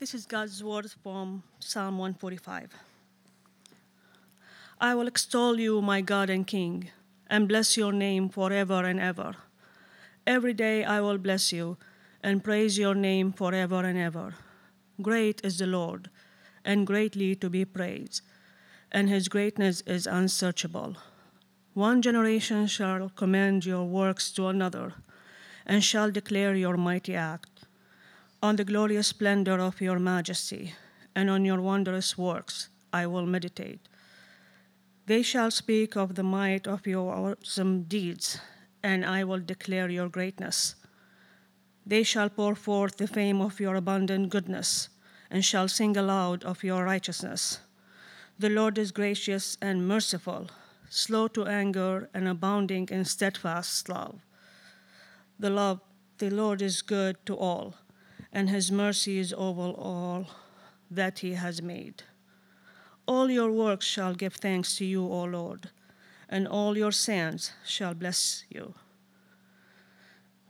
This is God's word from Psalm 145. I will extol you, my God and King, and bless your name forever and ever. Every day I will bless you and praise your name forever and ever. Great is the Lord, and greatly to be praised, and his greatness is unsearchable. One generation shall commend your works to another, and shall declare your mighty act on the glorious splendor of your majesty, and on your wondrous works I will meditate. They shall speak of the might of your awesome deeds, and I will declare your greatness. They shall pour forth the fame of your abundant goodness, and shall sing aloud of your righteousness. The Lord is gracious and merciful, slow to anger, and abounding in steadfast love. The love, the Lord is good to all and his mercy is over all that he has made. All your works shall give thanks to you, O Lord, and all your saints shall bless you.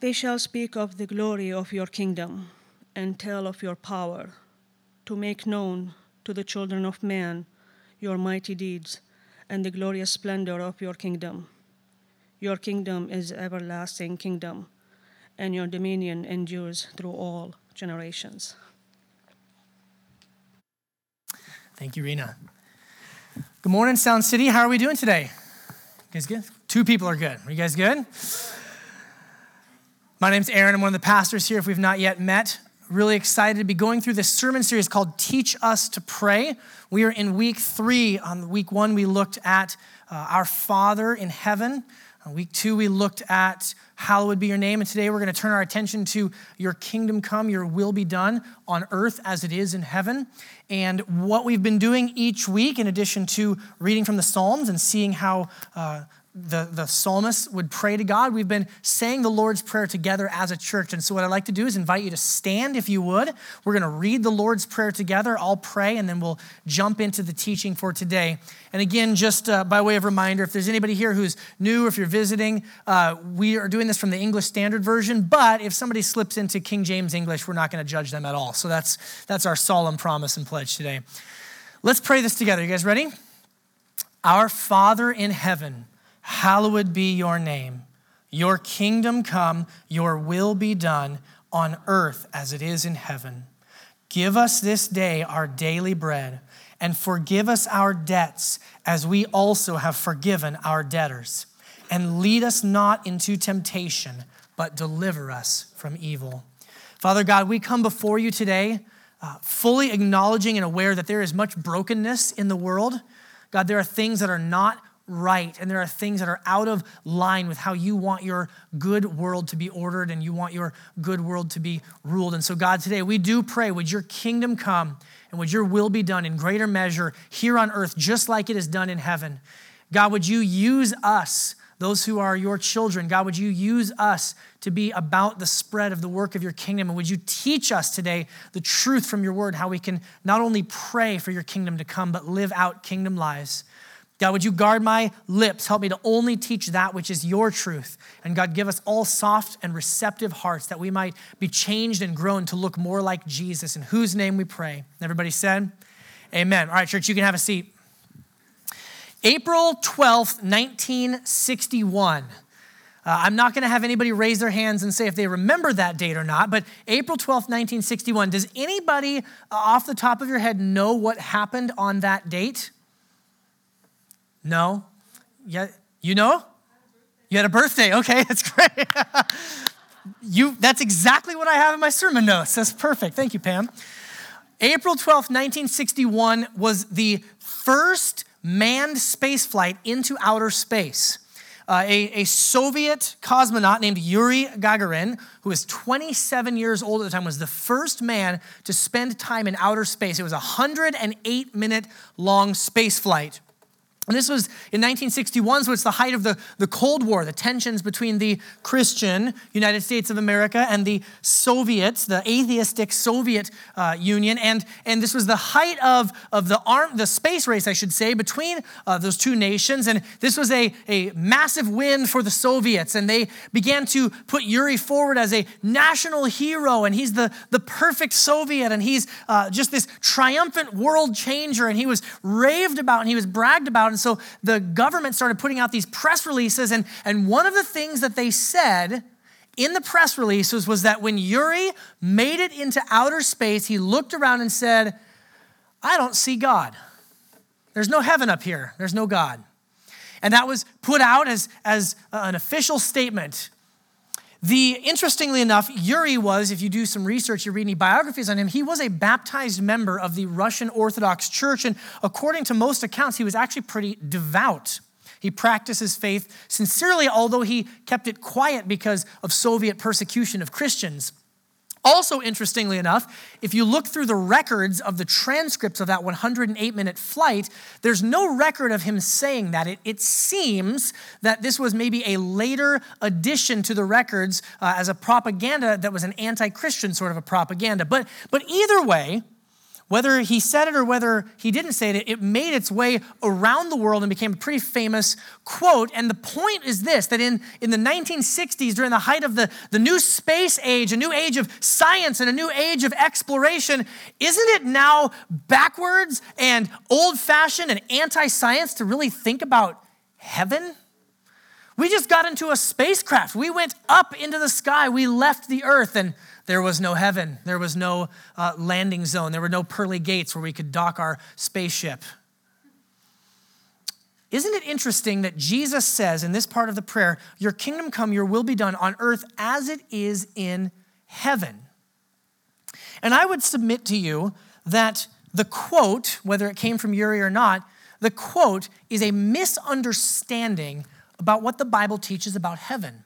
They shall speak of the glory of your kingdom and tell of your power, to make known to the children of man your mighty deeds and the glorious splendor of your kingdom. Your kingdom is everlasting kingdom, and your dominion endures through all generations. Thank you, Rena. Good morning, Sound City. How are we doing today? You guys good? Two people are good. Are you guys good? My name's Aaron. I'm one of the pastors here. If we've not yet met, really excited to be going through this sermon series called Teach Us to Pray. We are in week three. On week one, we looked at uh, our Father in heaven. Week two, we looked at hallowed be your name. And today we're going to turn our attention to your kingdom come, your will be done on earth as it is in heaven. And what we've been doing each week, in addition to reading from the Psalms and seeing how uh, the, the psalmist would pray to God. We've been saying the Lord's Prayer together as a church. And so, what I'd like to do is invite you to stand if you would. We're going to read the Lord's Prayer together. I'll pray, and then we'll jump into the teaching for today. And again, just uh, by way of reminder, if there's anybody here who's new, if you're visiting, uh, we are doing this from the English Standard Version. But if somebody slips into King James English, we're not going to judge them at all. So, that's, that's our solemn promise and pledge today. Let's pray this together. You guys ready? Our Father in heaven, Hallowed be your name. Your kingdom come, your will be done on earth as it is in heaven. Give us this day our daily bread, and forgive us our debts as we also have forgiven our debtors. And lead us not into temptation, but deliver us from evil. Father God, we come before you today uh, fully acknowledging and aware that there is much brokenness in the world. God, there are things that are not right and there are things that are out of line with how you want your good world to be ordered and you want your good world to be ruled. And so, God, today we do pray, would your kingdom come and would your will be done in greater measure here on earth, just like it is done in heaven. God, would you use us, those who are your children? God, would you use us to be about the spread of the work of your kingdom? And would you teach us today the truth from your word, how we can not only pray for your kingdom to come, but live out kingdom lives? God, would you guard my lips? Help me to only teach that which is your truth. And God, give us all soft and receptive hearts that we might be changed and grown to look more like Jesus, in whose name we pray. Everybody said, Amen. All right, church, you can have a seat. April 12th, 1961. Uh, I'm not going to have anybody raise their hands and say if they remember that date or not, but April 12th, 1961. Does anybody uh, off the top of your head know what happened on that date? No? Yeah, you know? You had a birthday. Okay, that's great. you that's exactly what I have in my sermon notes. That's perfect. Thank you, Pam. April 12th, 1961 was the first manned space flight into outer space. Uh, a, a, Soviet cosmonaut named Yuri Gagarin, who was 27 years old at the time, was the first man to spend time in outer space. It was a 108 minute long space flight. And this was in 1961, so it's the height of the, the Cold War, the tensions between the Christian United States of America and the Soviets, the atheistic Soviet uh, Union. And, and this was the height of, of the, arm, the space race, I should say, between uh, those two nations. And this was a, a massive win for the Soviets. And they began to put Yuri forward as a national hero. And he's the, the perfect Soviet. And he's uh, just this triumphant world changer. And he was raved about and he was bragged about. And so the government started putting out these press releases. And, and one of the things that they said in the press releases was that when Yuri made it into outer space, he looked around and said, I don't see God. There's no heaven up here, there's no God. And that was put out as, as an official statement the interestingly enough, Yuri was, if you do some research, you read any biographies on him, he was a baptized member of the Russian Orthodox Church, and according to most accounts, he was actually pretty devout. He practiced his faith sincerely, although he kept it quiet because of Soviet persecution of Christians. Also, interestingly enough, if you look through the records of the transcripts of that 108 minute flight, there's no record of him saying that. It, it seems that this was maybe a later addition to the records uh, as a propaganda that was an anti Christian sort of a propaganda. But, but either way, whether he said it or whether he didn't say it, it made its way around the world and became a pretty famous quote. And the point is this that in, in the 1960s, during the height of the, the new space age, a new age of science and a new age of exploration, isn't it now backwards and old fashioned and anti science to really think about heaven? We just got into a spacecraft. We went up into the sky. We left the earth and there was no heaven. There was no uh, landing zone. There were no pearly gates where we could dock our spaceship. Isn't it interesting that Jesus says in this part of the prayer, Your kingdom come, your will be done on earth as it is in heaven? And I would submit to you that the quote, whether it came from Yuri or not, the quote is a misunderstanding about what the Bible teaches about heaven.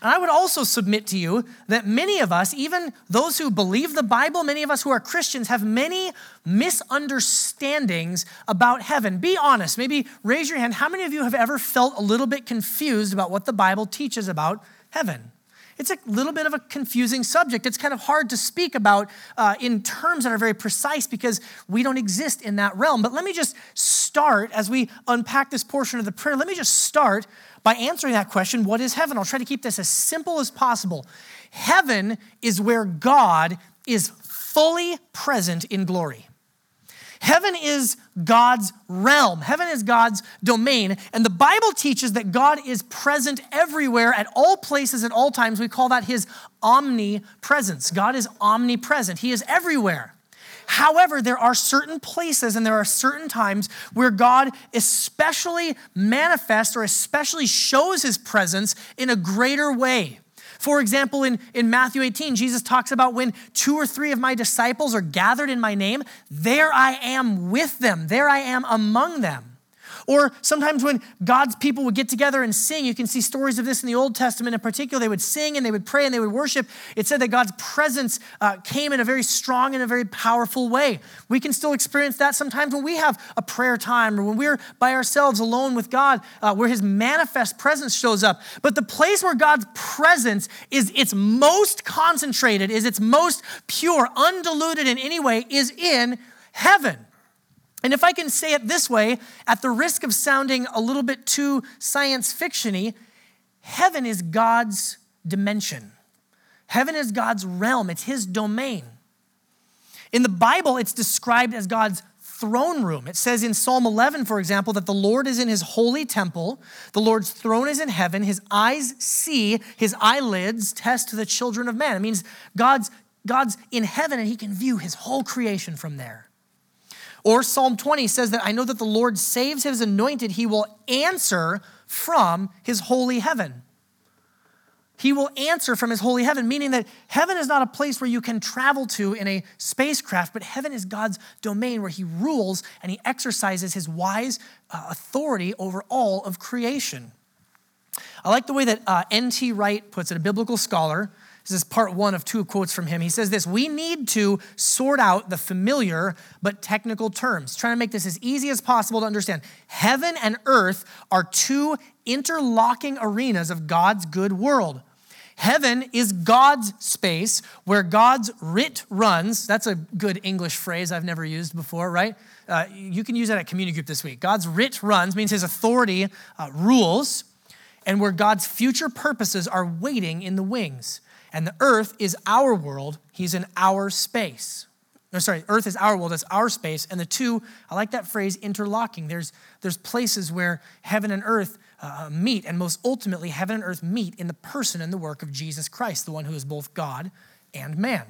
And I would also submit to you that many of us, even those who believe the Bible, many of us who are Christians, have many misunderstandings about heaven. Be honest, maybe raise your hand. How many of you have ever felt a little bit confused about what the Bible teaches about heaven? It's a little bit of a confusing subject. It's kind of hard to speak about uh, in terms that are very precise because we don't exist in that realm. But let me just start as we unpack this portion of the prayer. Let me just start by answering that question what is heaven? I'll try to keep this as simple as possible. Heaven is where God is fully present in glory. Heaven is God's realm. Heaven is God's domain. And the Bible teaches that God is present everywhere at all places at all times. We call that his omnipresence. God is omnipresent, he is everywhere. However, there are certain places and there are certain times where God especially manifests or especially shows his presence in a greater way. For example, in, in Matthew 18, Jesus talks about when two or three of my disciples are gathered in my name, there I am with them, there I am among them. Or sometimes when God's people would get together and sing, you can see stories of this in the Old Testament in particular. They would sing and they would pray and they would worship. It said that God's presence uh, came in a very strong and a very powerful way. We can still experience that sometimes when we have a prayer time or when we're by ourselves alone with God, uh, where His manifest presence shows up. But the place where God's presence is its most concentrated, is its most pure, undiluted in any way, is in heaven. And if I can say it this way, at the risk of sounding a little bit too science fictiony, heaven is God's dimension. Heaven is God's realm, it's his domain. In the Bible, it's described as God's throne room. It says in Psalm 11, for example, that the Lord is in his holy temple. The Lord's throne is in heaven. His eyes see, his eyelids test the children of man. It means God's, God's in heaven and he can view his whole creation from there. Or Psalm 20 says that I know that the Lord saves his anointed, he will answer from his holy heaven. He will answer from his holy heaven, meaning that heaven is not a place where you can travel to in a spacecraft, but heaven is God's domain where he rules and he exercises his wise uh, authority over all of creation. I like the way that uh, N.T. Wright puts it, a biblical scholar This is part one of two quotes from him. He says this We need to sort out the familiar but technical terms, trying to make this as easy as possible to understand. Heaven and earth are two interlocking arenas of God's good world. Heaven is God's space where God's writ runs. That's a good English phrase I've never used before, right? Uh, you can use that at community group this week. God's writ runs means his authority uh, rules, and where God's future purposes are waiting in the wings. And the earth is our world, he's in our space. No, sorry, earth is our world, that's our space. And the two, I like that phrase, interlocking. There's, there's places where heaven and earth uh, meet, and most ultimately, heaven and earth meet in the person and the work of Jesus Christ, the one who is both God and man.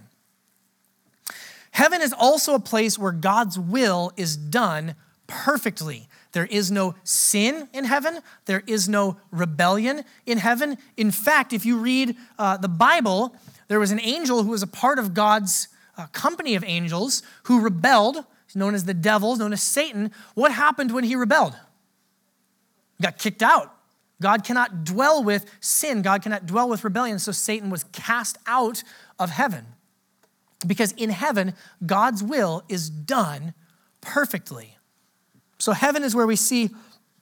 Heaven is also a place where God's will is done perfectly. There is no sin in heaven. There is no rebellion in heaven. In fact, if you read uh, the Bible, there was an angel who was a part of God's uh, company of angels who rebelled, He's known as the devil, known as Satan. What happened when he rebelled? He got kicked out. God cannot dwell with sin, God cannot dwell with rebellion. So Satan was cast out of heaven. Because in heaven, God's will is done perfectly. So heaven is where we see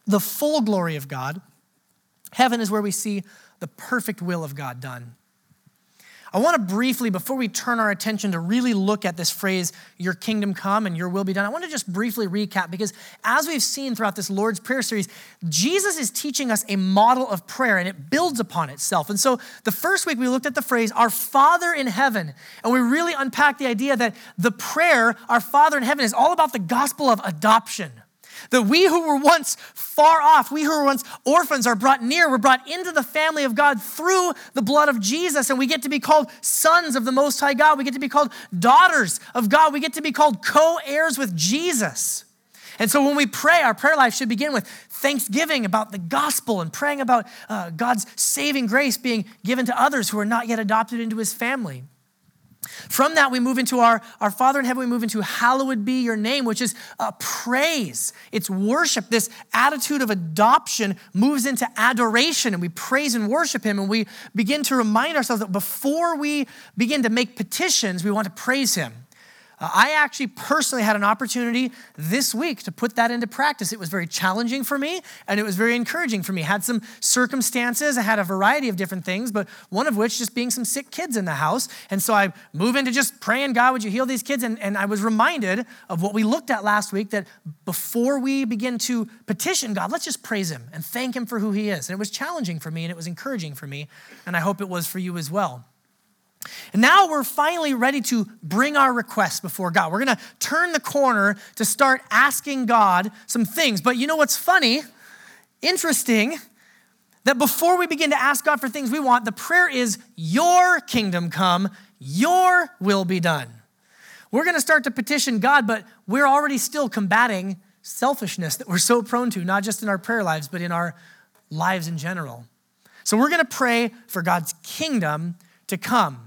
the full glory of God. Heaven is where we see the perfect will of God done. I want to briefly, before we turn our attention to really look at this phrase, your kingdom come and your will be done, I want to just briefly recap because as we've seen throughout this Lord's Prayer series, Jesus is teaching us a model of prayer and it builds upon itself. And so the first week we looked at the phrase, our Father in heaven, and we really unpacked the idea that the prayer, our Father in heaven, is all about the gospel of adoption. That we who were once far off, we who were once orphans, are brought near. We're brought into the family of God through the blood of Jesus, and we get to be called sons of the Most High God. We get to be called daughters of God. We get to be called co heirs with Jesus. And so when we pray, our prayer life should begin with thanksgiving about the gospel and praying about uh, God's saving grace being given to others who are not yet adopted into his family. From that, we move into our, our Father in heaven, we move into hallowed be your name, which is uh, praise. It's worship. This attitude of adoption moves into adoration, and we praise and worship Him, and we begin to remind ourselves that before we begin to make petitions, we want to praise Him. Uh, I actually personally had an opportunity this week to put that into practice. It was very challenging for me and it was very encouraging for me. Had some circumstances, I had a variety of different things, but one of which just being some sick kids in the house. And so I move into just praying, God, would you heal these kids? And, and I was reminded of what we looked at last week that before we begin to petition God, let's just praise Him and thank Him for who He is. And it was challenging for me and it was encouraging for me. And I hope it was for you as well. And now we're finally ready to bring our requests before God. We're going to turn the corner to start asking God some things. But you know what's funny? Interesting that before we begin to ask God for things we want, the prayer is, Your kingdom come, Your will be done. We're going to start to petition God, but we're already still combating selfishness that we're so prone to, not just in our prayer lives, but in our lives in general. So we're going to pray for God's kingdom to come.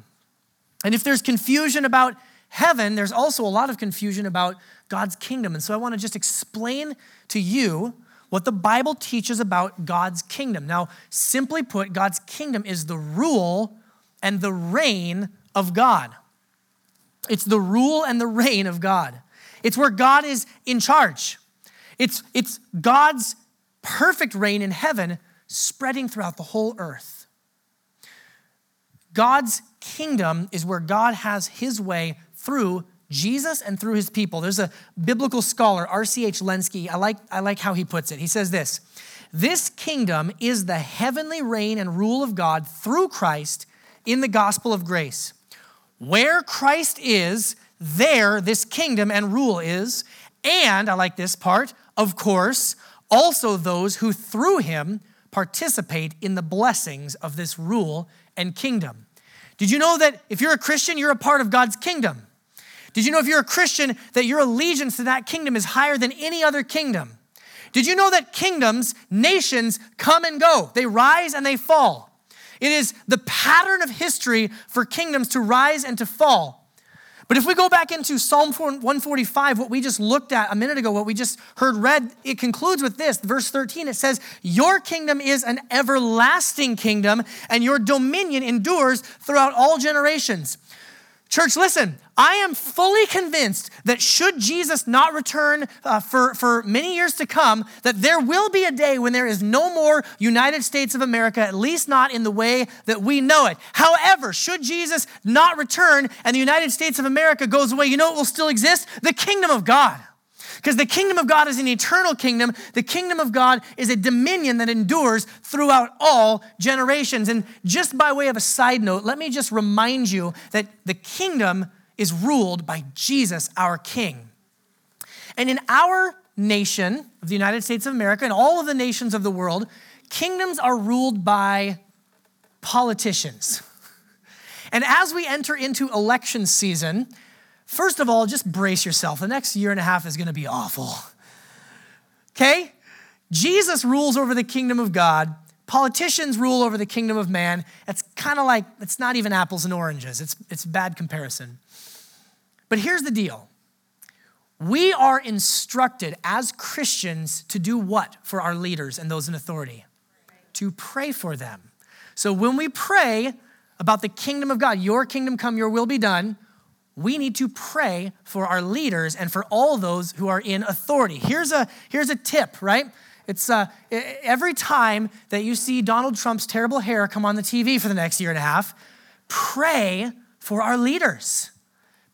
And if there's confusion about heaven, there's also a lot of confusion about God's kingdom. And so I want to just explain to you what the Bible teaches about God's kingdom. Now, simply put, God's kingdom is the rule and the reign of God. It's the rule and the reign of God. It's where God is in charge. It's, it's God's perfect reign in heaven spreading throughout the whole earth. God's kingdom is where God has his way through Jesus and through his people. There's a biblical scholar, R.C.H. Lenski. I like, I like how he puts it. He says this This kingdom is the heavenly reign and rule of God through Christ in the gospel of grace. Where Christ is, there this kingdom and rule is. And, I like this part, of course, also those who through him participate in the blessings of this rule and kingdom. Did you know that if you're a Christian, you're a part of God's kingdom? Did you know if you're a Christian that your allegiance to that kingdom is higher than any other kingdom? Did you know that kingdoms, nations come and go? They rise and they fall. It is the pattern of history for kingdoms to rise and to fall. But if we go back into Psalm 145, what we just looked at a minute ago, what we just heard read, it concludes with this. Verse 13, it says, Your kingdom is an everlasting kingdom, and your dominion endures throughout all generations. Church, listen, I am fully convinced that should Jesus not return uh, for, for many years to come, that there will be a day when there is no more United States of America, at least not in the way that we know it. However, should Jesus not return and the United States of America goes away, you know what will still exist? The kingdom of God. Because the kingdom of God is an eternal kingdom. The kingdom of God is a dominion that endures throughout all generations. And just by way of a side note, let me just remind you that the kingdom is ruled by Jesus, our King. And in our nation of the United States of America and all of the nations of the world, kingdoms are ruled by politicians. And as we enter into election season, First of all, just brace yourself. The next year and a half is going to be awful. Okay? Jesus rules over the kingdom of God. Politicians rule over the kingdom of man. It's kind of like, it's not even apples and oranges. It's, it's bad comparison. But here's the deal we are instructed as Christians to do what for our leaders and those in authority? To pray for them. So when we pray about the kingdom of God, your kingdom come, your will be done, we need to pray for our leaders and for all those who are in authority. Here's a, here's a tip, right? It's uh, every time that you see Donald Trump's terrible hair come on the TV for the next year and a half, pray for our leaders.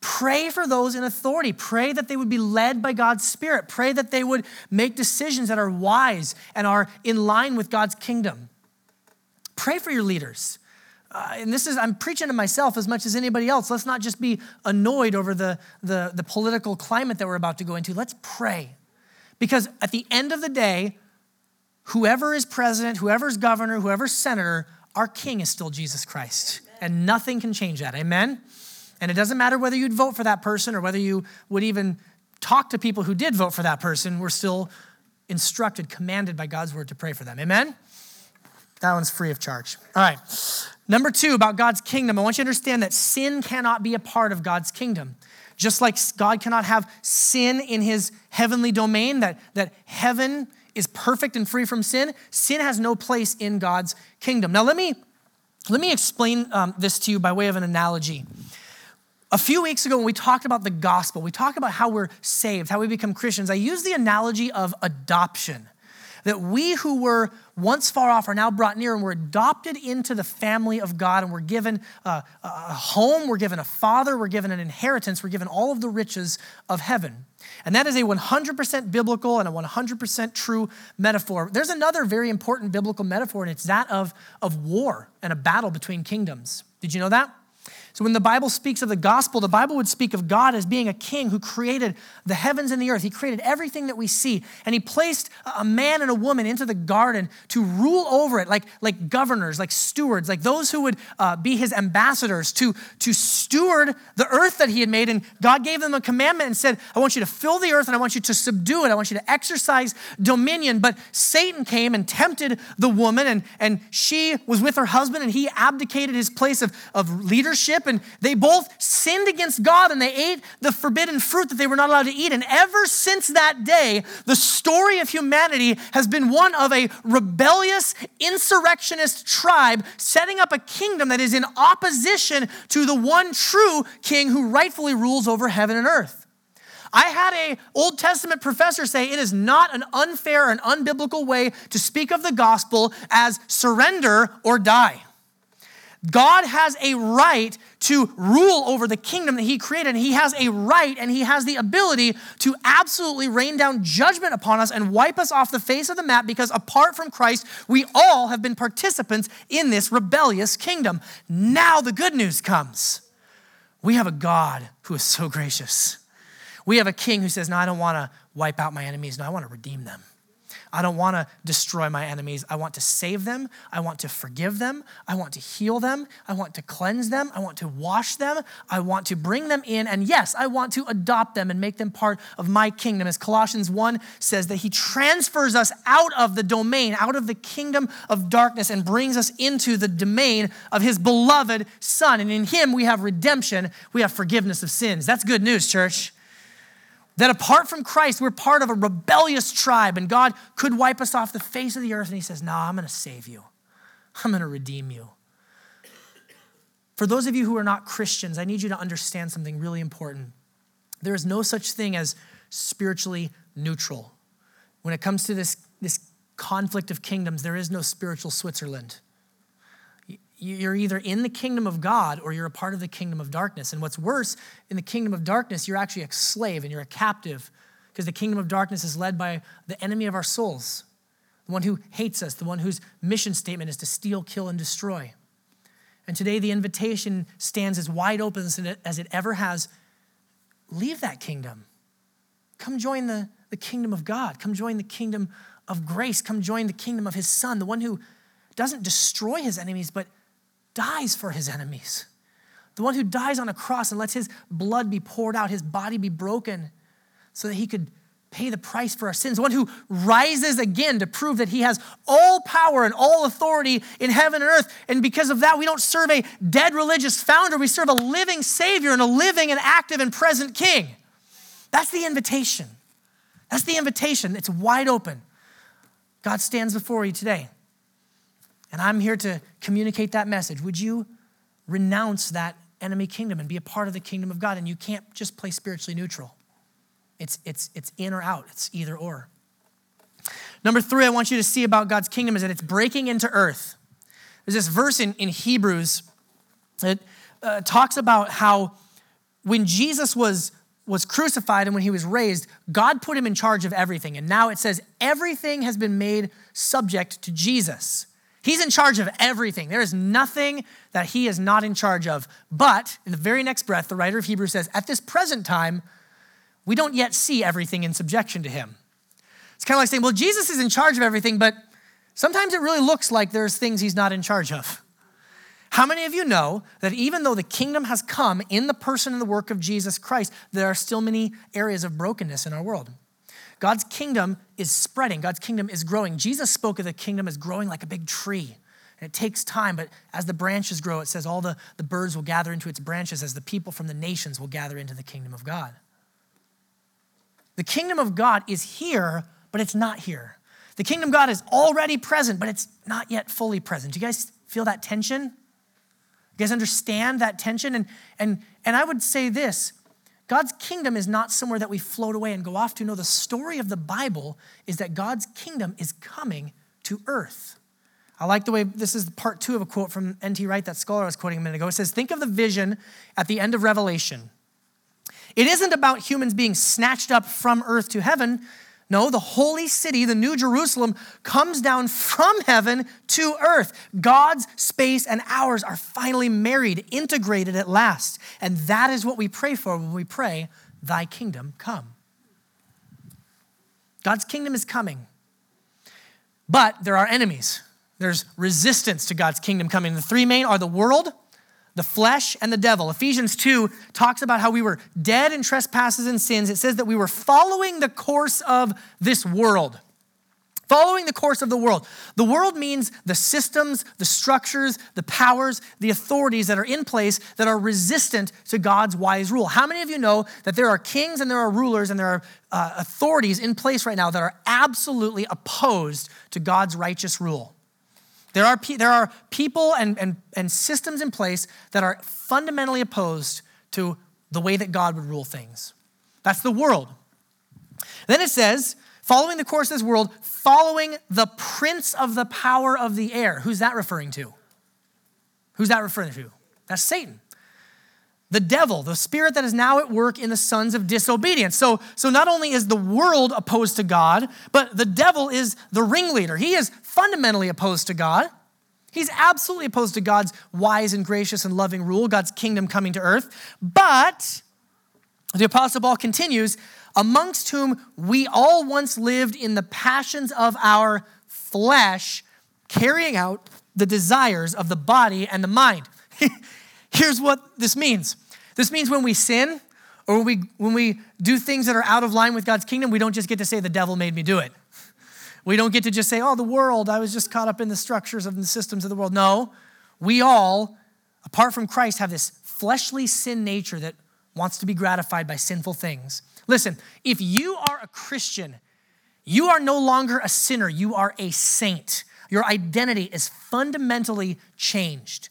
Pray for those in authority. Pray that they would be led by God's Spirit. Pray that they would make decisions that are wise and are in line with God's kingdom. Pray for your leaders uh, and this is, I'm preaching to myself as much as anybody else. Let's not just be annoyed over the, the, the political climate that we're about to go into. Let's pray. Because at the end of the day, whoever is president, whoever's governor, whoever's senator, our king is still Jesus Christ. And nothing can change that. Amen? And it doesn't matter whether you'd vote for that person or whether you would even talk to people who did vote for that person, we're still instructed, commanded by God's word to pray for them. Amen? That one's free of charge. All right. Number two, about God's kingdom, I want you to understand that sin cannot be a part of God's kingdom. Just like God cannot have sin in his heavenly domain, that, that heaven is perfect and free from sin, sin has no place in God's kingdom. Now, let me, let me explain um, this to you by way of an analogy. A few weeks ago, when we talked about the gospel, we talked about how we're saved, how we become Christians. I used the analogy of adoption that we who were once far off are now brought near and we're adopted into the family of God and we're given a, a home, we're given a father, we're given an inheritance, we're given all of the riches of heaven. And that is a 100% biblical and a 100% true metaphor. There's another very important biblical metaphor, and it's that of, of war and a battle between kingdoms. Did you know that? So when the Bible speaks of the gospel, the Bible would speak of God as being a king who created the heavens and the earth. He created everything that we see. And he placed a man and a woman into the garden to rule over it like, like governors, like stewards, like those who would uh, be his ambassadors to, to steward the earth that he had made. And God gave them a commandment and said, I want you to fill the earth and I want you to subdue it. I want you to exercise dominion. But Satan came and tempted the woman, and, and she was with her husband, and he abdicated his place of, of leadership they both sinned against God and they ate the forbidden fruit that they were not allowed to eat. And ever since that day, the story of humanity has been one of a rebellious, insurrectionist tribe setting up a kingdom that is in opposition to the one true king who rightfully rules over heaven and earth. I had a Old Testament professor say it is not an unfair and unbiblical way to speak of the gospel as surrender or die. God has a right to rule over the kingdom that he created. And he has a right and he has the ability to absolutely rain down judgment upon us and wipe us off the face of the map because apart from Christ, we all have been participants in this rebellious kingdom. Now the good news comes. We have a God who is so gracious. We have a king who says, No, I don't want to wipe out my enemies. No, I want to redeem them. I don't want to destroy my enemies. I want to save them. I want to forgive them. I want to heal them. I want to cleanse them. I want to wash them. I want to bring them in. And yes, I want to adopt them and make them part of my kingdom. As Colossians 1 says, that he transfers us out of the domain, out of the kingdom of darkness, and brings us into the domain of his beloved Son. And in him we have redemption, we have forgiveness of sins. That's good news, church. That apart from Christ, we're part of a rebellious tribe and God could wipe us off the face of the earth. And He says, No, I'm going to save you, I'm going to redeem you. For those of you who are not Christians, I need you to understand something really important. There is no such thing as spiritually neutral. When it comes to this, this conflict of kingdoms, there is no spiritual Switzerland. You're either in the kingdom of God or you're a part of the kingdom of darkness. And what's worse, in the kingdom of darkness, you're actually a slave and you're a captive because the kingdom of darkness is led by the enemy of our souls, the one who hates us, the one whose mission statement is to steal, kill, and destroy. And today, the invitation stands as wide open as it ever has. Leave that kingdom. Come join the, the kingdom of God. Come join the kingdom of grace. Come join the kingdom of his son, the one who doesn't destroy his enemies, but dies for his enemies. The one who dies on a cross and lets his blood be poured out, his body be broken, so that he could pay the price for our sins. The one who rises again to prove that he has all power and all authority in heaven and earth. And because of that, we don't serve a dead religious founder, we serve a living Savior and a living and active and present King. That's the invitation. That's the invitation. It's wide open. God stands before you today. And I'm here to communicate that message. Would you renounce that enemy kingdom and be a part of the kingdom of God? And you can't just play spiritually neutral. It's, it's, it's in or out, it's either or. Number three, I want you to see about God's kingdom is that it's breaking into earth. There's this verse in, in Hebrews that uh, talks about how when Jesus was, was crucified and when he was raised, God put him in charge of everything. And now it says everything has been made subject to Jesus. He's in charge of everything. There is nothing that he is not in charge of. But in the very next breath, the writer of Hebrews says, At this present time, we don't yet see everything in subjection to him. It's kind of like saying, Well, Jesus is in charge of everything, but sometimes it really looks like there's things he's not in charge of. How many of you know that even though the kingdom has come in the person and the work of Jesus Christ, there are still many areas of brokenness in our world? God's kingdom is spreading, God's kingdom is growing. Jesus spoke of the kingdom as growing like a big tree. And it takes time, but as the branches grow, it says all the, the birds will gather into its branches as the people from the nations will gather into the kingdom of God. The kingdom of God is here, but it's not here. The kingdom of God is already present, but it's not yet fully present. Do you guys feel that tension? You guys understand that tension? And, and, and I would say this God's kingdom is not somewhere that we float away and go off to. No, the story of the Bible is that God's kingdom is coming to earth. I like the way this is part two of a quote from N.T. Wright, that scholar I was quoting a minute ago. It says, Think of the vision at the end of Revelation. It isn't about humans being snatched up from earth to heaven. No, the holy city, the New Jerusalem, comes down from heaven to earth. God's space and ours are finally married, integrated at last. And that is what we pray for when we pray, Thy kingdom come. God's kingdom is coming. But there are enemies. There's resistance to God's kingdom coming. The three main are the world, the flesh and the devil. Ephesians 2 talks about how we were dead in trespasses and sins. It says that we were following the course of this world. Following the course of the world. The world means the systems, the structures, the powers, the authorities that are in place that are resistant to God's wise rule. How many of you know that there are kings and there are rulers and there are uh, authorities in place right now that are absolutely opposed to God's righteous rule? There are, there are people and, and, and systems in place that are fundamentally opposed to the way that God would rule things. That's the world. Then it says, following the course of this world, following the prince of the power of the air. Who's that referring to? Who's that referring to? That's Satan the devil, the spirit that is now at work in the sons of disobedience. So, so not only is the world opposed to God, but the devil is the ringleader. He is fundamentally opposed to God. He's absolutely opposed to God's wise and gracious and loving rule, God's kingdom coming to earth. But the Apostle Paul continues amongst whom we all once lived in the passions of our flesh, carrying out the desires of the body and the mind. Here's what this means this means when we sin or when we, when we do things that are out of line with God's kingdom, we don't just get to say, the devil made me do it. We don't get to just say, oh, the world, I was just caught up in the structures of the systems of the world. No, we all, apart from Christ, have this fleshly sin nature that wants to be gratified by sinful things. Listen, if you are a Christian, you are no longer a sinner, you are a saint. Your identity is fundamentally changed.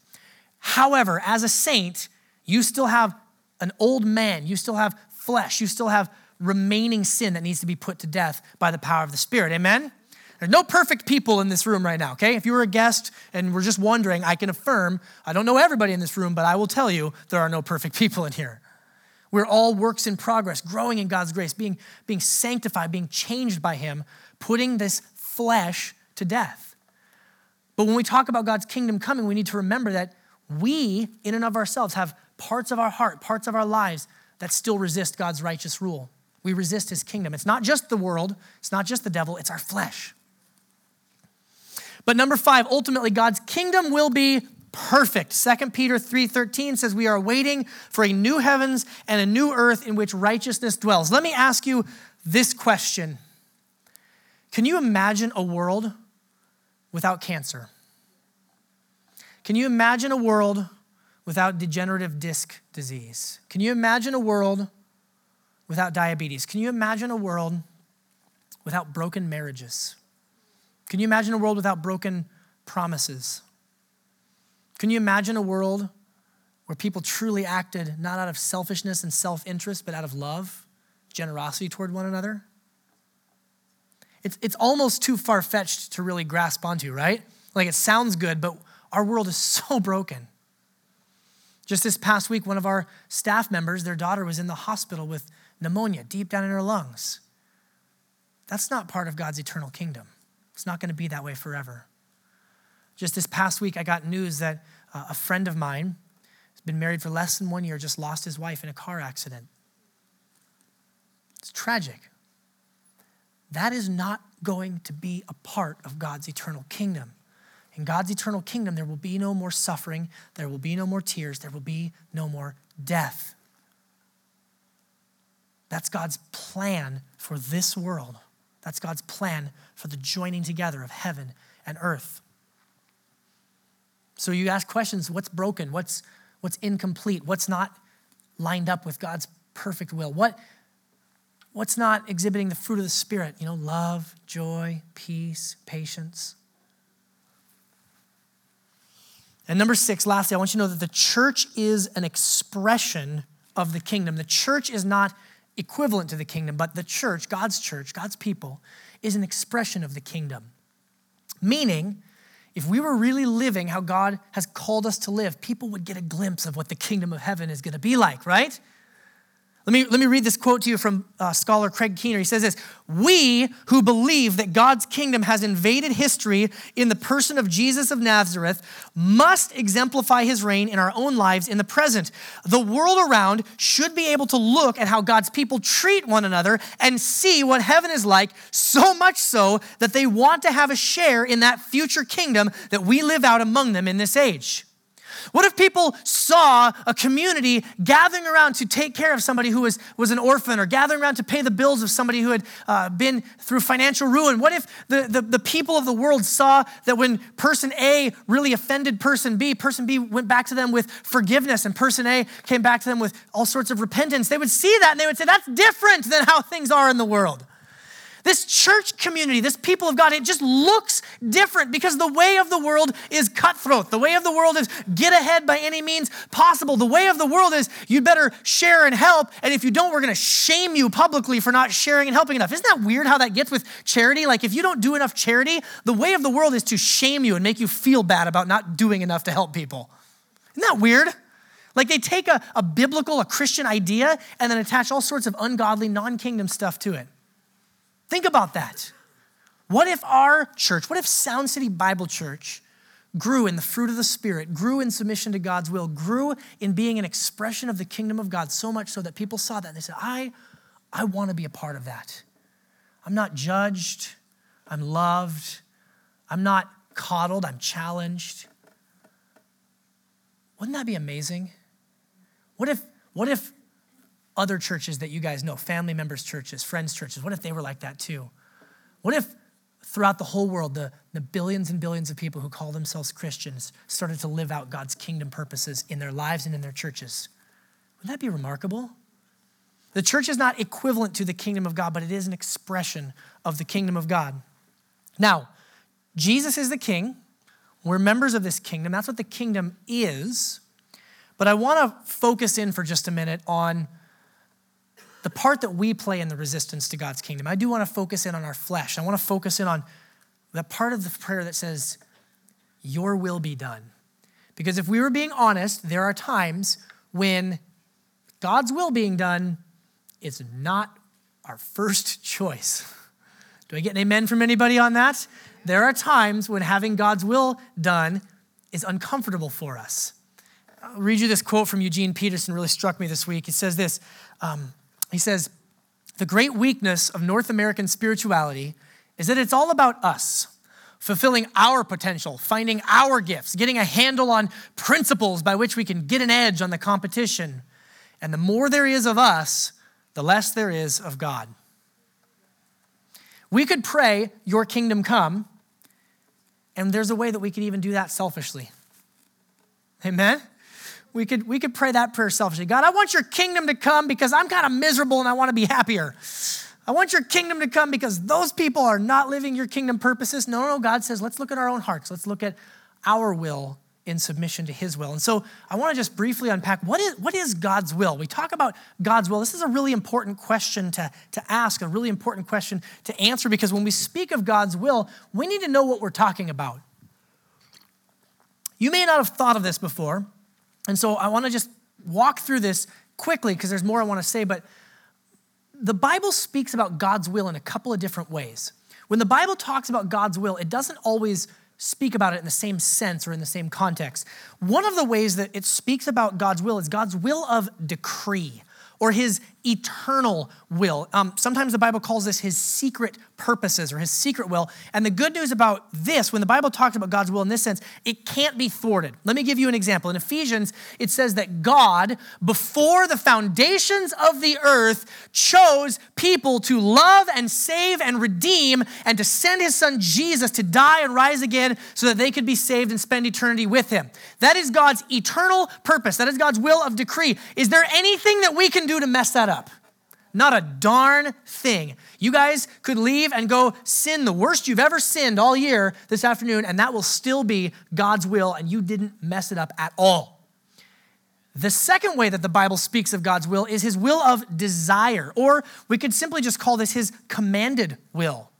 However, as a saint, you still have an old man, you still have flesh, you still have remaining sin that needs to be put to death by the power of the Spirit. Amen? There's no perfect people in this room right now, okay? If you were a guest and we're just wondering, I can affirm, I don't know everybody in this room, but I will tell you there are no perfect people in here. We're all works in progress, growing in God's grace, being, being sanctified, being changed by Him, putting this flesh to death. But when we talk about God's kingdom coming, we need to remember that we, in and of ourselves, have parts of our heart, parts of our lives that still resist God's righteous rule. We resist His kingdom. It's not just the world, it's not just the devil, it's our flesh. But number five, ultimately, God's kingdom will be perfect. 2 Peter 3:13 says we are waiting for a new heavens and a new earth in which righteousness dwells. Let me ask you this question. Can you imagine a world without cancer? Can you imagine a world without degenerative disc disease? Can you imagine a world without diabetes? Can you imagine a world without broken marriages? Can you imagine a world without broken promises? Can you imagine a world where people truly acted not out of selfishness and self interest, but out of love, generosity toward one another? It's, it's almost too far fetched to really grasp onto, right? Like it sounds good, but our world is so broken. Just this past week, one of our staff members, their daughter was in the hospital with pneumonia deep down in her lungs. That's not part of God's eternal kingdom. It's not going to be that way forever. Just this past week, I got news that uh, a friend of mine has been married for less than one year, just lost his wife in a car accident. It's tragic. That is not going to be a part of God's eternal kingdom. In God's eternal kingdom, there will be no more suffering, there will be no more tears, there will be no more death. That's God's plan for this world. That's God's plan for the joining together of heaven and earth. So you ask questions what's broken? What's, what's incomplete? What's not lined up with God's perfect will? What, what's not exhibiting the fruit of the Spirit? You know, love, joy, peace, patience. And number six, lastly, I want you to know that the church is an expression of the kingdom. The church is not equivalent to the kingdom, but the church, God's church, God's people, is an expression of the kingdom. Meaning, if we were really living how God has called us to live, people would get a glimpse of what the kingdom of heaven is going to be like, right? Let me, let me read this quote to you from uh, scholar Craig Keener. He says this We who believe that God's kingdom has invaded history in the person of Jesus of Nazareth must exemplify his reign in our own lives in the present. The world around should be able to look at how God's people treat one another and see what heaven is like, so much so that they want to have a share in that future kingdom that we live out among them in this age. What if people saw a community gathering around to take care of somebody who was, was an orphan or gathering around to pay the bills of somebody who had uh, been through financial ruin? What if the, the, the people of the world saw that when person A really offended person B, person B went back to them with forgiveness and person A came back to them with all sorts of repentance? They would see that and they would say, that's different than how things are in the world. This church community, this people of God, it just looks different because the way of the world is cutthroat. The way of the world is get ahead by any means possible. The way of the world is you better share and help. And if you don't, we're going to shame you publicly for not sharing and helping enough. Isn't that weird how that gets with charity? Like if you don't do enough charity, the way of the world is to shame you and make you feel bad about not doing enough to help people. Isn't that weird? Like they take a, a biblical, a Christian idea and then attach all sorts of ungodly, non kingdom stuff to it. Think about that. What if our church, what if Sound City Bible Church grew in the fruit of the Spirit, grew in submission to God's will, grew in being an expression of the kingdom of God so much so that people saw that and they said, I, I want to be a part of that. I'm not judged, I'm loved, I'm not coddled, I'm challenged. Wouldn't that be amazing? What if, what if other churches that you guys know, family members' churches, friends' churches, what if they were like that too? What if throughout the whole world, the, the billions and billions of people who call themselves Christians started to live out God's kingdom purposes in their lives and in their churches? Wouldn't that be remarkable? The church is not equivalent to the kingdom of God, but it is an expression of the kingdom of God. Now, Jesus is the king. We're members of this kingdom. That's what the kingdom is. But I want to focus in for just a minute on the part that we play in the resistance to God's kingdom. I do want to focus in on our flesh. I want to focus in on that part of the prayer that says, Your will be done. Because if we were being honest, there are times when God's will being done is not our first choice. Do I get an amen from anybody on that? There are times when having God's will done is uncomfortable for us. I'll read you this quote from Eugene Peterson, really struck me this week. He says this um, He says, The great weakness of North American spirituality is that it's all about us fulfilling our potential, finding our gifts, getting a handle on principles by which we can get an edge on the competition. And the more there is of us, the less there is of God. We could pray, Your kingdom come, and there's a way that we could even do that selfishly. Amen? We could, we could pray that prayer selfishly. God, I want your kingdom to come because I'm kind of miserable and I want to be happier. I want your kingdom to come because those people are not living your kingdom purposes. No, no, God says, let's look at our own hearts. Let's look at our will in submission to his will. And so I want to just briefly unpack what is, what is God's will? We talk about God's will. This is a really important question to, to ask, a really important question to answer because when we speak of God's will, we need to know what we're talking about. You may not have thought of this before, and so I want to just walk through this quickly because there's more I want to say, but the Bible speaks about God's will in a couple of different ways. When the Bible talks about God's will, it doesn't always speak about it in the same sense or in the same context. One of the ways that it speaks about God's will is God's will of decree or his eternal will. Um, sometimes the Bible calls this his secret purposes or his secret will. And the good news about this, when the Bible talks about God's will in this sense, it can't be thwarted. Let me give you an example. In Ephesians, it says that God, before the foundations of the earth, chose people to love and save and redeem and to send his son Jesus to die and rise again so that they could be saved and spend eternity with him. That is God's eternal purpose. That is God's will of decree. Is there anything that we can do to mess that up? Up. Not a darn thing. You guys could leave and go sin the worst you've ever sinned all year this afternoon, and that will still be God's will, and you didn't mess it up at all. The second way that the Bible speaks of God's will is his will of desire, or we could simply just call this his commanded will.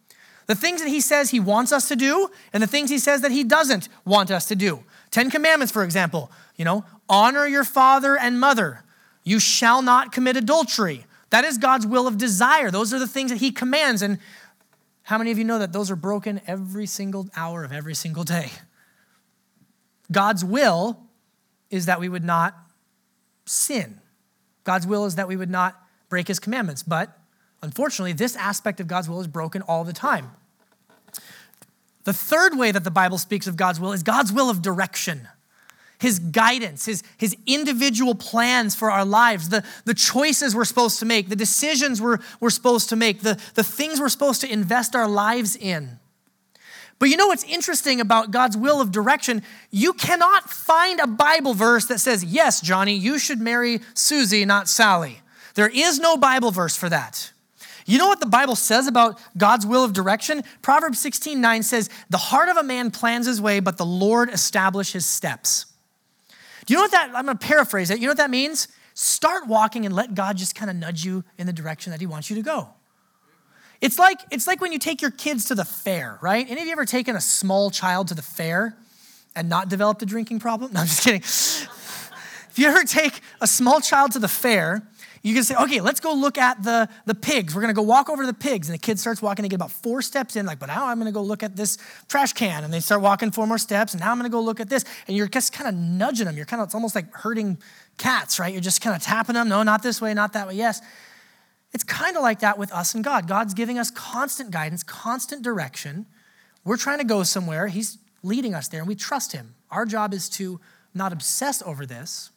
The things that he says he wants us to do, and the things he says that he doesn't want us to do. Ten Commandments, for example, you know, honor your father and mother. You shall not commit adultery. That is God's will of desire. Those are the things that He commands. And how many of you know that those are broken every single hour of every single day? God's will is that we would not sin. God's will is that we would not break His commandments. But unfortunately, this aspect of God's will is broken all the time. The third way that the Bible speaks of God's will is God's will of direction his guidance, his, his individual plans for our lives, the, the choices we're supposed to make, the decisions we're, we're supposed to make, the, the things we're supposed to invest our lives in. But you know what's interesting about God's will of direction? You cannot find a Bible verse that says, Yes, Johnny, you should marry Susie, not Sally. There is no Bible verse for that. You know what the Bible says about God's will of direction? Proverbs 16 9 says, The heart of a man plans his way, but the Lord establishes his steps. Do you know what that, I'm going to paraphrase it. You know what that means? Start walking and let God just kind of nudge you in the direction that he wants you to go. It's like, it's like when you take your kids to the fair, right? Any of you ever taken a small child to the fair and not developed a drinking problem? No, I'm just kidding. if you ever take a small child to the fair you can say, okay, let's go look at the, the pigs. We're going to go walk over to the pigs. And the kid starts walking. They get about four steps in, like, but now I'm going to go look at this trash can. And they start walking four more steps. And now I'm going to go look at this. And you're just kind of nudging them. You're kind of, it's almost like herding cats, right? You're just kind of tapping them. No, not this way, not that way. Yes. It's kind of like that with us and God. God's giving us constant guidance, constant direction. We're trying to go somewhere, He's leading us there, and we trust Him. Our job is to not obsess over this,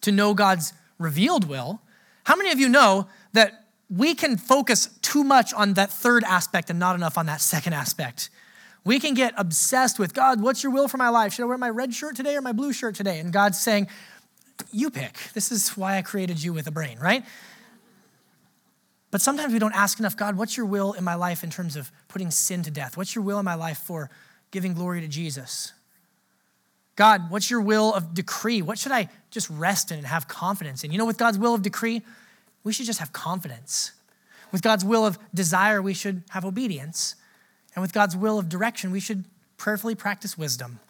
to know God's revealed will. How many of you know that we can focus too much on that third aspect and not enough on that second aspect? We can get obsessed with God, what's your will for my life? Should I wear my red shirt today or my blue shirt today? And God's saying, You pick. This is why I created you with a brain, right? But sometimes we don't ask enough God, what's your will in my life in terms of putting sin to death? What's your will in my life for giving glory to Jesus? God, what's your will of decree? What should I just rest in and have confidence in? You know, with God's will of decree, we should just have confidence. With God's will of desire, we should have obedience. And with God's will of direction, we should prayerfully practice wisdom.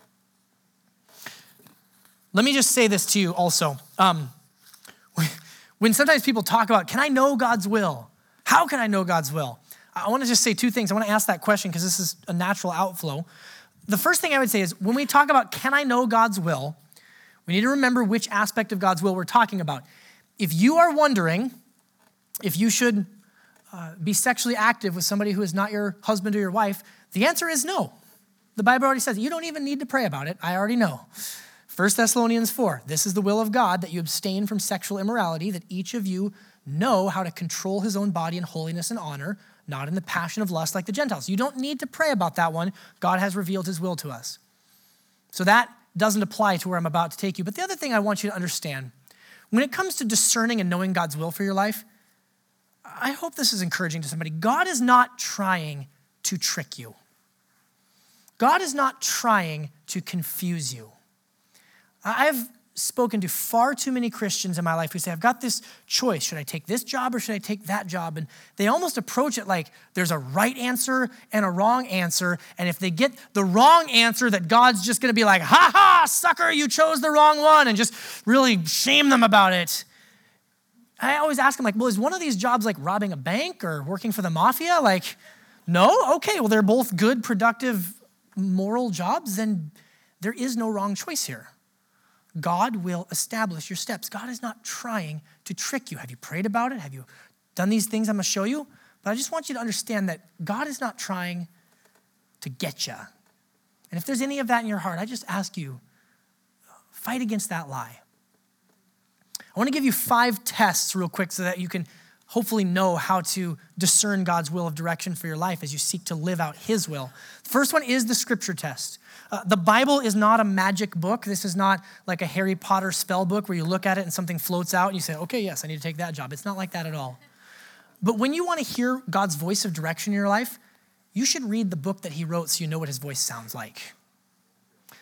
Let me just say this to you also. Um, when sometimes people talk about, can I know God's will? How can I know God's will? I want to just say two things. I want to ask that question because this is a natural outflow. The first thing I would say is when we talk about, can I know God's will? We need to remember which aspect of God's will we're talking about. If you are wondering if you should uh, be sexually active with somebody who is not your husband or your wife, the answer is no. The Bible already says you don't even need to pray about it. I already know. 1 Thessalonians 4 This is the will of God that you abstain from sexual immorality, that each of you know how to control his own body in holiness and honor, not in the passion of lust like the Gentiles. You don't need to pray about that one. God has revealed his will to us. So that doesn't apply to where I'm about to take you. But the other thing I want you to understand when it comes to discerning and knowing God's will for your life, I hope this is encouraging to somebody. God is not trying to trick you, God is not trying to confuse you. I've spoken to far too many Christians in my life who say, I've got this choice. Should I take this job or should I take that job? And they almost approach it like there's a right answer and a wrong answer. And if they get the wrong answer, that God's just gonna be like, ha ha, sucker, you chose the wrong one, and just really shame them about it. I always ask them, like, well, is one of these jobs like robbing a bank or working for the mafia? Like, no? Okay, well, they're both good, productive, moral jobs, then there is no wrong choice here. God will establish your steps. God is not trying to trick you. Have you prayed about it? Have you done these things I'm going to show you? But I just want you to understand that God is not trying to get you. And if there's any of that in your heart, I just ask you fight against that lie. I want to give you five tests real quick so that you can hopefully know how to discern God's will of direction for your life as you seek to live out His will. The first one is the scripture test. Uh, the Bible is not a magic book. This is not like a Harry Potter spell book where you look at it and something floats out and you say, okay, yes, I need to take that job. It's not like that at all. But when you want to hear God's voice of direction in your life, you should read the book that He wrote so you know what His voice sounds like.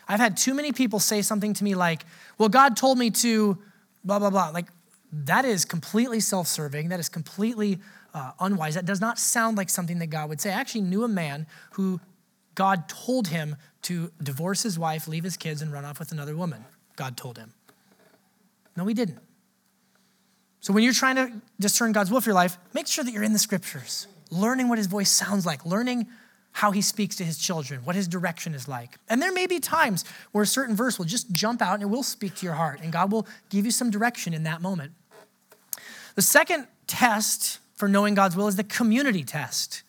I've had too many people say something to me like, well, God told me to blah, blah, blah. Like, that is completely self serving. That is completely uh, unwise. That does not sound like something that God would say. I actually knew a man who God told him to divorce his wife, leave his kids, and run off with another woman. God told him. No, he didn't. So when you're trying to discern God's will for your life, make sure that you're in the scriptures, learning what his voice sounds like, learning how he speaks to his children, what his direction is like. And there may be times where a certain verse will just jump out and it will speak to your heart, and God will give you some direction in that moment. The second test for knowing God's will is the community test.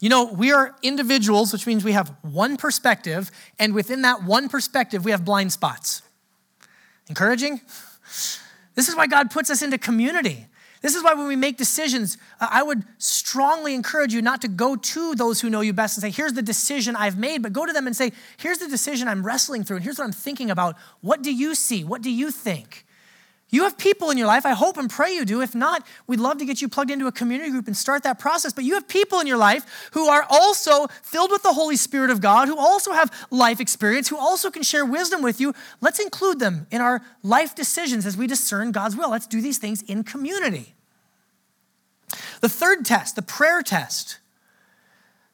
You know, we are individuals, which means we have one perspective, and within that one perspective, we have blind spots. Encouraging? This is why God puts us into community. This is why when we make decisions, uh, I would strongly encourage you not to go to those who know you best and say, here's the decision I've made, but go to them and say, here's the decision I'm wrestling through, and here's what I'm thinking about. What do you see? What do you think? You have people in your life, I hope and pray you do. If not, we'd love to get you plugged into a community group and start that process. But you have people in your life who are also filled with the Holy Spirit of God, who also have life experience, who also can share wisdom with you. Let's include them in our life decisions as we discern God's will. Let's do these things in community. The third test, the prayer test.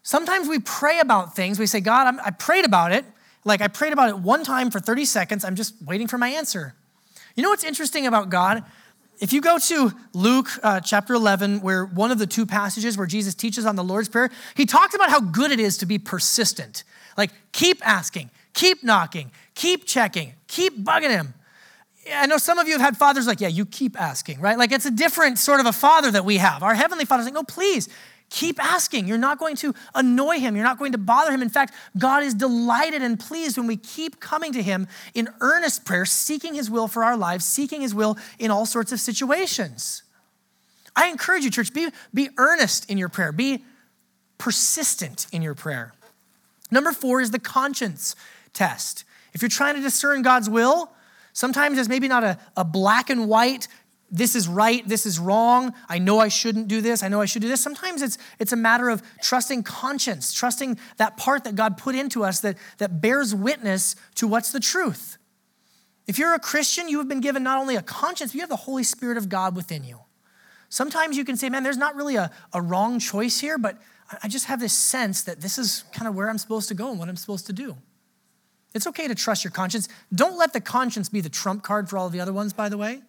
Sometimes we pray about things. We say, God, I prayed about it. Like I prayed about it one time for 30 seconds. I'm just waiting for my answer. You know what's interesting about God? If you go to Luke uh, chapter 11, where one of the two passages where Jesus teaches on the Lord's Prayer, he talks about how good it is to be persistent. Like, keep asking, keep knocking, keep checking, keep bugging him. I know some of you have had fathers like, yeah, you keep asking, right? Like it's a different sort of a father that we have. Our heavenly father's like, no, please, keep asking. You're not going to annoy him. You're not going to bother him. In fact, God is delighted and pleased when we keep coming to him in earnest prayer, seeking his will for our lives, seeking his will in all sorts of situations. I encourage you, church, be, be earnest in your prayer, be persistent in your prayer. Number four is the conscience test. If you're trying to discern God's will, sometimes there's maybe not a, a black and white, this is right, this is wrong, I know I shouldn't do this, I know I should do this. Sometimes it's, it's a matter of trusting conscience, trusting that part that God put into us that, that bears witness to what's the truth. If you're a Christian, you have been given not only a conscience, but you have the Holy Spirit of God within you. Sometimes you can say, man, there's not really a, a wrong choice here, but I just have this sense that this is kind of where I'm supposed to go and what I'm supposed to do. It's okay to trust your conscience. Don't let the conscience be the trump card for all of the other ones, by the way.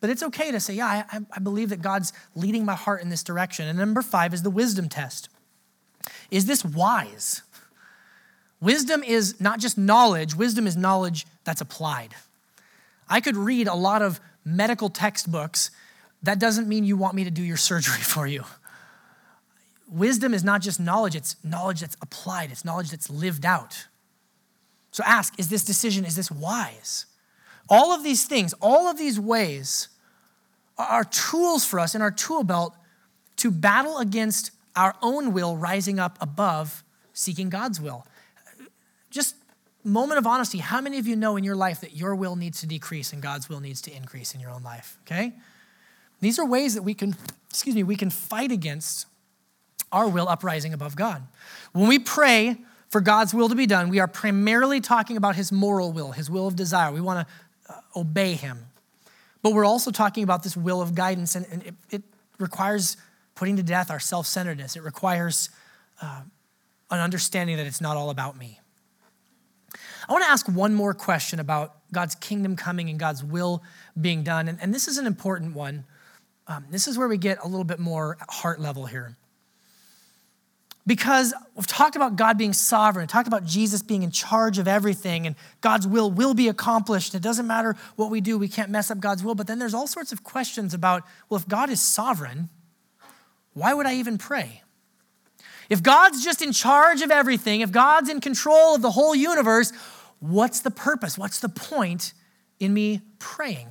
But it's okay to say, yeah, I, I believe that God's leading my heart in this direction. And number five is the wisdom test. Is this wise? Wisdom is not just knowledge, wisdom is knowledge that's applied. I could read a lot of medical textbooks. That doesn't mean you want me to do your surgery for you. Wisdom is not just knowledge, it's knowledge that's applied, it's knowledge that's lived out. So ask, is this decision, is this wise? All of these things, all of these ways are tools for us in our tool belt to battle against our own will rising up above seeking God's will. Just moment of honesty, how many of you know in your life that your will needs to decrease and God's will needs to increase in your own life? Okay? These are ways that we can, excuse me, we can fight against our will uprising above God. When we pray for God's will to be done, we are primarily talking about his moral will, his will of desire. We want to uh, obey him. But we're also talking about this will of guidance, and, and it, it, requires putting to death our self centeredness. It requires uh, an understanding that it's not all about me. I want to ask one more question about God's kingdom coming and God's will being done. And, and this is an important one. Um, this is where we get a little bit more heart level here. Because we've talked about God being sovereign, talked about Jesus being in charge of everything, and God's will will be accomplished. It doesn't matter what we do, we can't mess up God's will. But then there's all sorts of questions about well, if God is sovereign, why would I even pray? If God's just in charge of everything, if God's in control of the whole universe, what's the purpose? What's the point in me praying?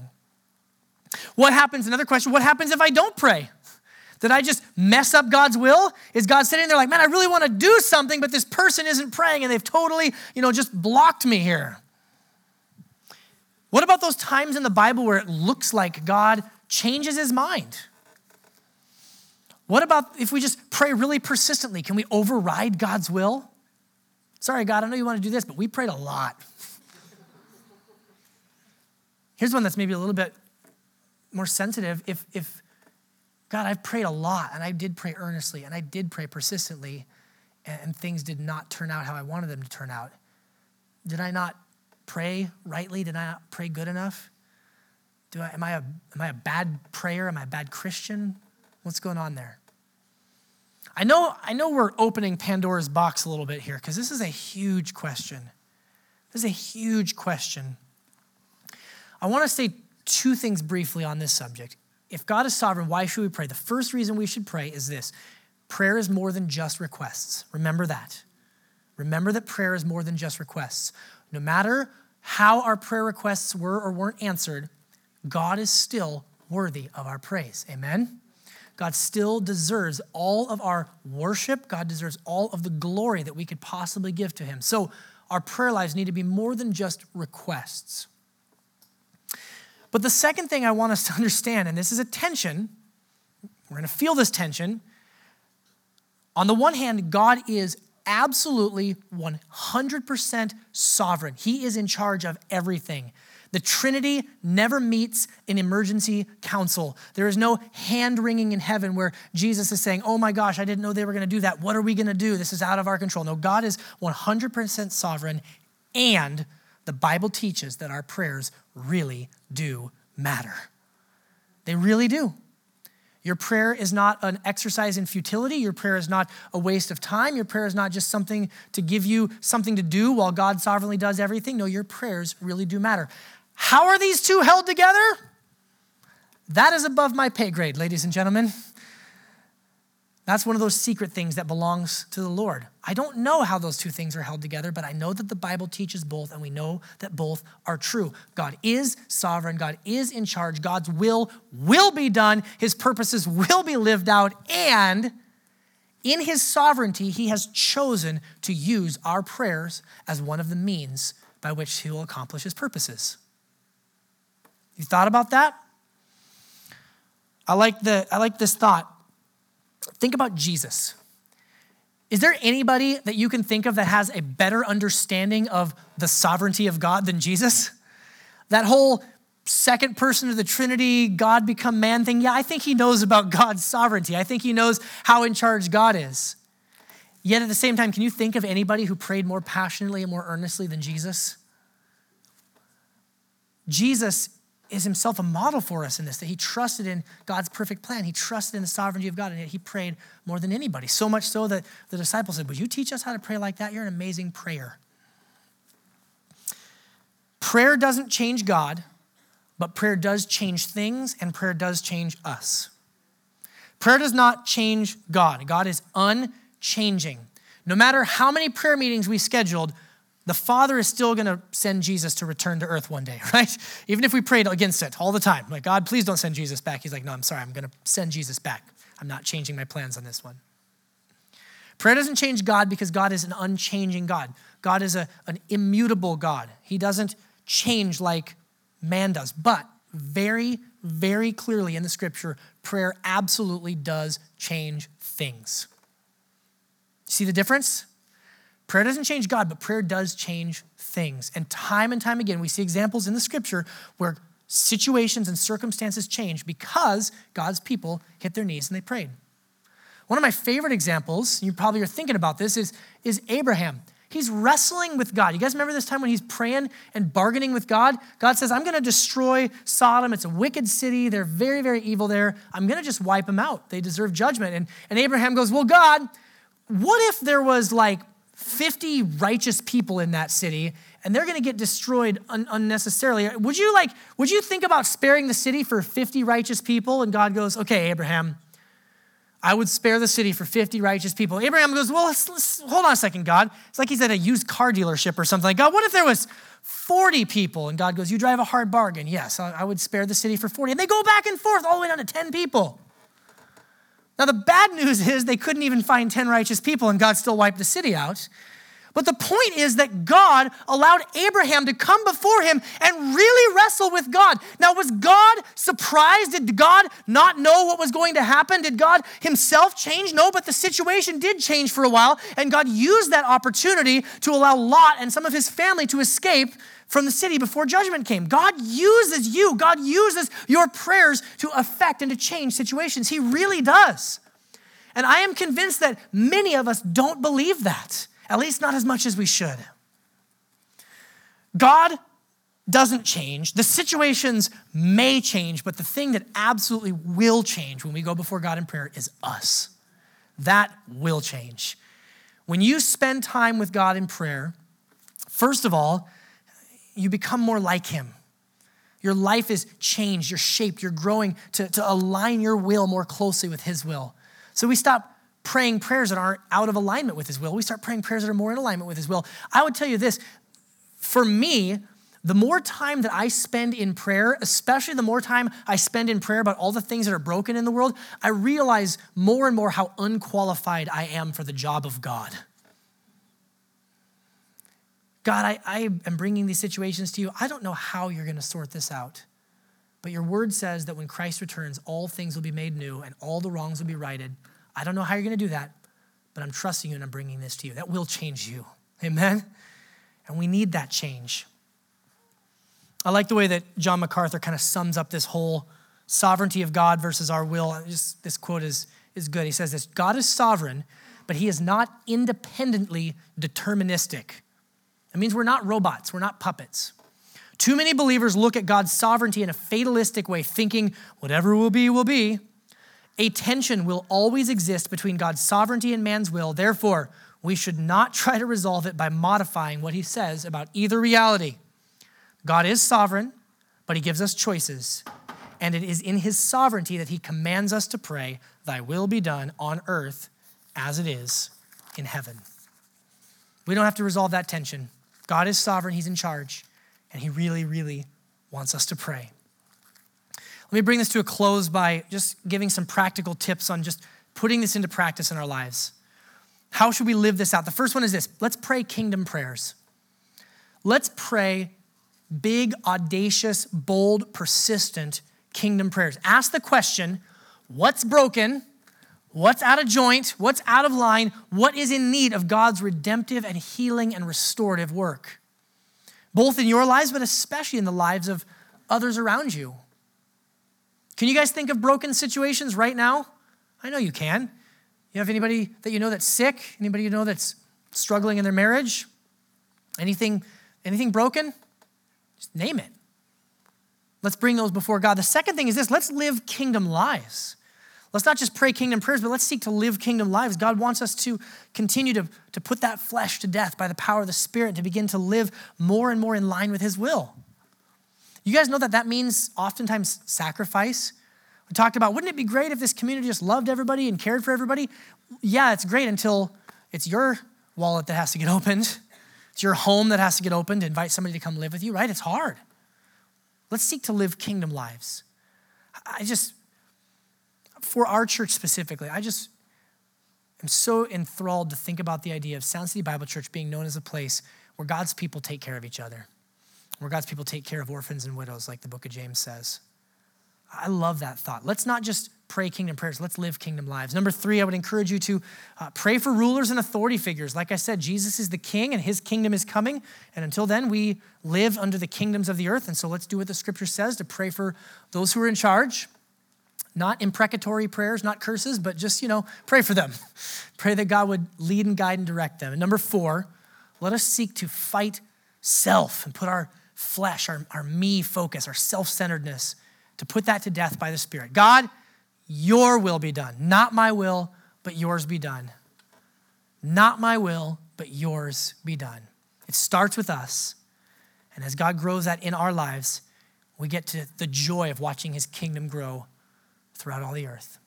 What happens? Another question what happens if I don't pray? Did I just mess up God's will? Is God sitting there like, man, I really want to do something, but this person isn't praying and they've totally, you know, just blocked me here? What about those times in the Bible where it looks like God changes his mind? What about if we just pray really persistently? Can we override God's will? Sorry, God, I know you want to do this, but we prayed a lot. Here's one that's maybe a little bit more sensitive. If, if God, I've prayed a lot and I did pray earnestly and I did pray persistently and things did not turn out how I wanted them to turn out. Did I not pray rightly? Did I not pray good enough? Do I, am, I a, am I a bad prayer? Am I a bad Christian? What's going on there? I know, I know we're opening Pandora's box a little bit here because this is a huge question. This is a huge question. I want to say two things briefly on this subject if God is sovereign, why should we pray? The first reason we should pray is this prayer is more than just requests. Remember that. Remember that prayer is more than just requests. No matter how our prayer requests were or weren't answered, God is still worthy of our praise. Amen? God still deserves all of our worship. God deserves all of the glory that we could possibly give to Him. So, our prayer lives need to be more than just requests. But the second thing I want us to understand, and this is a tension, we're going to feel this tension. On the one hand, God is absolutely 100% sovereign, He is in charge of everything. The Trinity never meets in emergency council. There is no hand wringing in heaven where Jesus is saying, Oh my gosh, I didn't know they were going to do that. What are we going to do? This is out of our control. No, God is 100% sovereign, and the Bible teaches that our prayers really do matter. They really do. Your prayer is not an exercise in futility. Your prayer is not a waste of time. Your prayer is not just something to give you something to do while God sovereignly does everything. No, your prayers really do matter. How are these two held together? That is above my pay grade, ladies and gentlemen. That's one of those secret things that belongs to the Lord. I don't know how those two things are held together, but I know that the Bible teaches both, and we know that both are true. God is sovereign, God is in charge, God's will will be done, His purposes will be lived out, and in His sovereignty, He has chosen to use our prayers as one of the means by which He will accomplish His purposes. You thought about that? I like, the, I like this thought. Think about Jesus. Is there anybody that you can think of that has a better understanding of the sovereignty of God than Jesus? That whole second person of the Trinity, God become man thing, yeah, I think he knows about God's sovereignty. I think he knows how in charge God is. Yet at the same time, can you think of anybody who prayed more passionately and more earnestly than Jesus? Jesus is himself a model for us in this, that he trusted in God's perfect plan. He trusted in the sovereignty of God, and yet he prayed more than anybody. So much so that the disciples said, Would you teach us how to pray like that? You're an amazing prayer. Prayer doesn't change God, but prayer does change things, and prayer does change us. Prayer does not change God. God is unchanging. No matter how many prayer meetings we scheduled, the Father is still going to send Jesus to return to earth one day, right? Even if we prayed against it all the time, like, God, please don't send Jesus back. He's like, no, I'm sorry, I'm going to send Jesus back. I'm not changing my plans on this one. Prayer doesn't change God because God is an unchanging God. God is a, an immutable God. He doesn't change like man does. But very, very clearly in the scripture, prayer absolutely does change things. See the difference? Prayer doesn't change God, but prayer does change things. And time and time again, we see examples in the scripture where situations and circumstances change because God's people hit their knees and they prayed. One of my favorite examples, you probably are thinking about this, is, is Abraham. He's wrestling with God. You guys remember this time when he's praying and bargaining with God? God says, I'm going to destroy Sodom. It's a wicked city. They're very, very evil there. I'm going to just wipe them out. They deserve judgment. And, and Abraham goes, Well, God, what if there was like 50 righteous people in that city and they're going to get destroyed un- unnecessarily. Would you like would you think about sparing the city for 50 righteous people and God goes, "Okay, Abraham, I would spare the city for 50 righteous people." Abraham goes, "Well, let's, let's, hold on a second, God." It's like he's at a used car dealership or something. Like, God, what if there was 40 people? And God goes, "You drive a hard bargain." Yes, I, I would spare the city for 40. And they go back and forth all the way down to 10 people. Now, the bad news is they couldn't even find 10 righteous people and God still wiped the city out. But the point is that God allowed Abraham to come before him and really wrestle with God. Now, was God surprised? Did God not know what was going to happen? Did God himself change? No, but the situation did change for a while, and God used that opportunity to allow Lot and some of his family to escape from the city before judgment came. God uses you, God uses your prayers to affect and to change situations. He really does. And I am convinced that many of us don't believe that, at least not as much as we should. God doesn't change. The situations may change, but the thing that absolutely will change when we go before God in prayer is us. That will change. When you spend time with God in prayer, first of all, you become more like Him. Your life is changed, you're shaped, you're growing to, to align your will more closely with His will. So we stop praying prayers that aren't out of alignment with His will. We start praying prayers that are more in alignment with His will. I would tell you this for me, the more time that I spend in prayer, especially the more time I spend in prayer about all the things that are broken in the world, I realize more and more how unqualified I am for the job of God. God, I, I am bringing these situations to you. I don't know how you're going to sort this out. But your word says that when Christ returns, all things will be made new and all the wrongs will be righted. I don't know how you're going to do that, but I'm trusting you and I'm bringing this to you. That will change you. Amen? And we need that change. I like the way that John MacArthur kind of sums up this whole sovereignty of God versus our will. Just, this quote is, is good. He says this God is sovereign, but he is not independently deterministic. It means we're not robots, we're not puppets. Too many believers look at God's sovereignty in a fatalistic way, thinking whatever will be, will be. A tension will always exist between God's sovereignty and man's will. Therefore, we should not try to resolve it by modifying what he says about either reality. God is sovereign, but He gives us choices. And it is in His sovereignty that He commands us to pray, Thy will be done on earth as it is in heaven. We don't have to resolve that tension. God is sovereign, He's in charge, and He really, really wants us to pray. Let me bring this to a close by just giving some practical tips on just putting this into practice in our lives. How should we live this out? The first one is this let's pray kingdom prayers. Let's pray big, audacious, bold, persistent kingdom prayers. Ask the question what's broken? What's out of joint? What's out of line? What is in need of God's redemptive and healing and restorative work? Both in your lives, but especially in the lives of others around you. Can you guys think of broken situations right now? I know you can. You have anybody that you know that's sick? Anybody you know that's struggling in their marriage? Anything, anything broken? Just name it. Let's bring those before God. The second thing is this let's live kingdom lives. Let's not just pray kingdom prayers, but let's seek to live kingdom lives. God wants us to continue to, to put that flesh to death by the power of the Spirit, to begin to live more and more in line with His will. You guys know that that means oftentimes sacrifice. We talked about, wouldn't it be great if this community just loved everybody and cared for everybody? Yeah, it's great until it's your wallet that has to get opened. It's your home that has to get opened to invite somebody to come live with you, right? It's hard. Let's seek to live kingdom lives. I just, for our church specifically, I just am so enthralled to think about the idea of Sound City Bible Church being known as a place where God's people take care of each other, where God's people take care of orphans and widows, like the book of James says. I love that thought. Let's not just pray kingdom prayers, let's live kingdom lives. Number three, I would encourage you to uh, pray for rulers and authority figures. Like I said, Jesus is the king and his kingdom is coming. And until then, we live under the kingdoms of the earth. And so let's do what the scripture says to pray for those who are in charge. Not imprecatory prayers, not curses, but just, you know, pray for them. pray that God would lead and guide and direct them. And number four, let us seek to fight self and put our flesh, our, our me focus, our self centeredness to put that to death by the Spirit. God, your will be done. Not my will, but yours be done. Not my will, but yours be done. It starts with us. And as God grows that in our lives, we get to the joy of watching his kingdom grow throughout all the earth.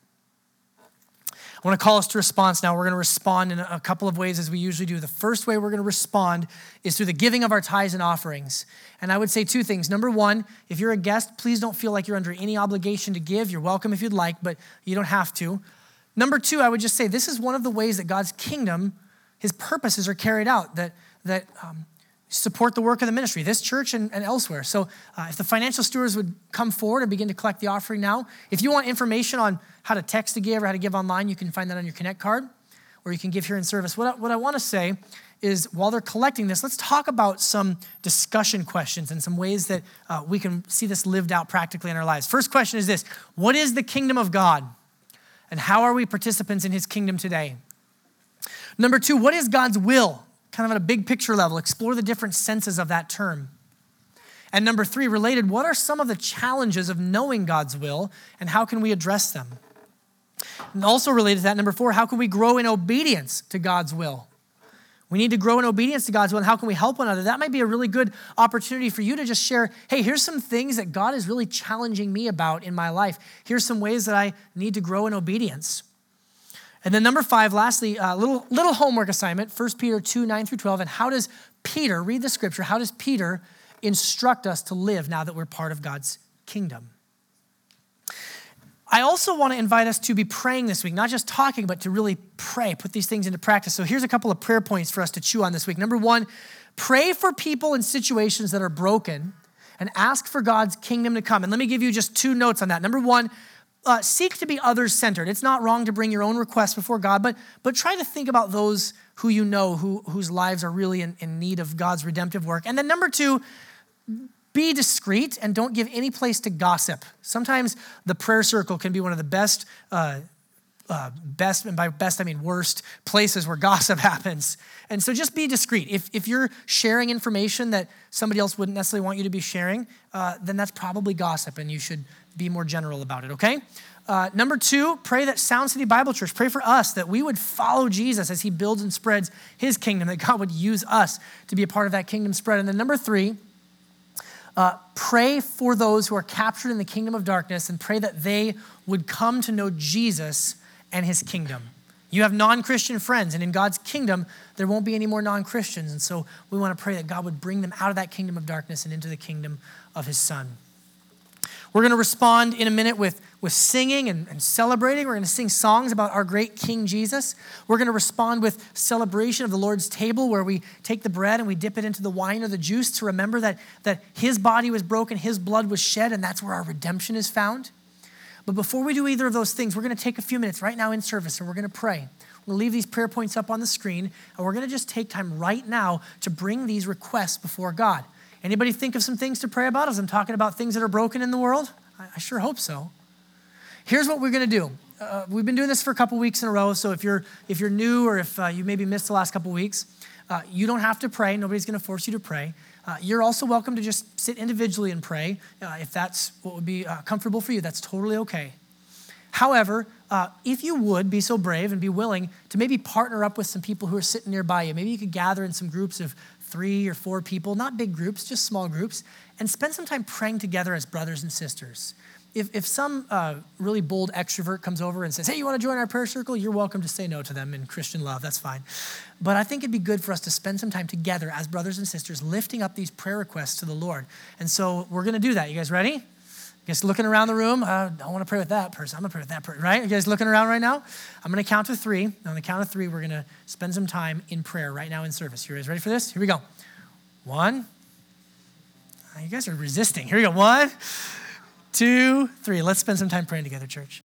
I want to call us to response now. We're going to respond in a couple of ways as we usually do. The first way we're going to respond is through the giving of our tithes and offerings. And I would say two things. Number one, if you're a guest, please don't feel like you're under any obligation to give. You're welcome if you'd like, but you don't have to. Number two, I would just say this is one of the ways that God's kingdom, his purposes are carried out, that, that um, support the work of the ministry, this church and, and elsewhere. So, uh, if the financial stewards would come forward and begin to collect the offering now, if you want information on how to text to give or how to give online, you can find that on your Connect card, or you can give here in service. What I, what I want to say is while they're collecting this, let's talk about some discussion questions and some ways that uh, we can see this lived out practically in our lives. First question is this What is the kingdom of God? And how are we participants in his kingdom today? Number two, what is God's will? Kind of at a big picture level, explore the different senses of that term. And number three, related, what are some of the challenges of knowing God's will and how can we address them? And also related to that, number four, how can we grow in obedience to God's will? We need to grow in obedience to God's will, and how can we help one another? That might be a really good opportunity for you to just share hey, here's some things that God is really challenging me about in my life. Here's some ways that I need to grow in obedience. And then number five, lastly, a uh, little, little homework assignment, 1 Peter 2, 9 through 12. And how does Peter, read the scripture, how does Peter instruct us to live now that we're part of God's kingdom? I also want to invite us to be praying this week, not just talking, but to really pray, put these things into practice. So here's a couple of prayer points for us to chew on this week. Number one, pray for people in situations that are broken and ask for God's kingdom to come. And let me give you just two notes on that. Number one, uh, seek to be others centered. It's not wrong to bring your own requests before God, but, but try to think about those who you know who, whose lives are really in, in need of God's redemptive work. And then, number two, be discreet and don't give any place to gossip. Sometimes the prayer circle can be one of the best, uh, uh, best, and by best I mean worst, places where gossip happens. And so just be discreet. If, if you're sharing information that somebody else wouldn't necessarily want you to be sharing, uh, then that's probably gossip and you should be more general about it, okay? Uh, number two, pray that Sound City Bible Church, pray for us that we would follow Jesus as he builds and spreads his kingdom, that God would use us to be a part of that kingdom spread. And then number three, uh, pray for those who are captured in the kingdom of darkness and pray that they would come to know Jesus and his kingdom. You have non Christian friends, and in God's kingdom, there won't be any more non Christians. And so we want to pray that God would bring them out of that kingdom of darkness and into the kingdom of his Son. We're going to respond in a minute with, with singing and, and celebrating. We're going to sing songs about our great King Jesus. We're going to respond with celebration of the Lord's table, where we take the bread and we dip it into the wine or the juice to remember that, that his body was broken, his blood was shed, and that's where our redemption is found. But before we do either of those things, we're going to take a few minutes right now in service and we're going to pray. We'll leave these prayer points up on the screen, and we're going to just take time right now to bring these requests before God. Anybody think of some things to pray about as I'm talking about things that are broken in the world? I, I sure hope so. Here's what we're going to do. Uh, we've been doing this for a couple weeks in a row, so if you're if you're new or if uh, you maybe missed the last couple weeks, uh, you don't have to pray. Nobody's going to force you to pray. Uh, you're also welcome to just sit individually and pray uh, if that's what would be uh, comfortable for you. That's totally okay. However, uh, if you would be so brave and be willing to maybe partner up with some people who are sitting nearby you, maybe you could gather in some groups of three or four people, not big groups, just small groups, and spend some time praying together as brothers and sisters. If, if some uh, really bold extrovert comes over and says, Hey, you want to join our prayer circle? You're welcome to say no to them in Christian love. That's fine. But I think it'd be good for us to spend some time together as brothers and sisters, lifting up these prayer requests to the Lord. And so we're going to do that. You guys ready? You guys looking around the room? Uh, I want to pray with that person. I'm going to pray with that person, right? You guys looking around right now? I'm going to count to three. On the count of three, we're going to spend some time in prayer right now in service. You guys ready for this? Here we go. One. You guys are resisting. Here we go. One, two, three. Let's spend some time praying together, church.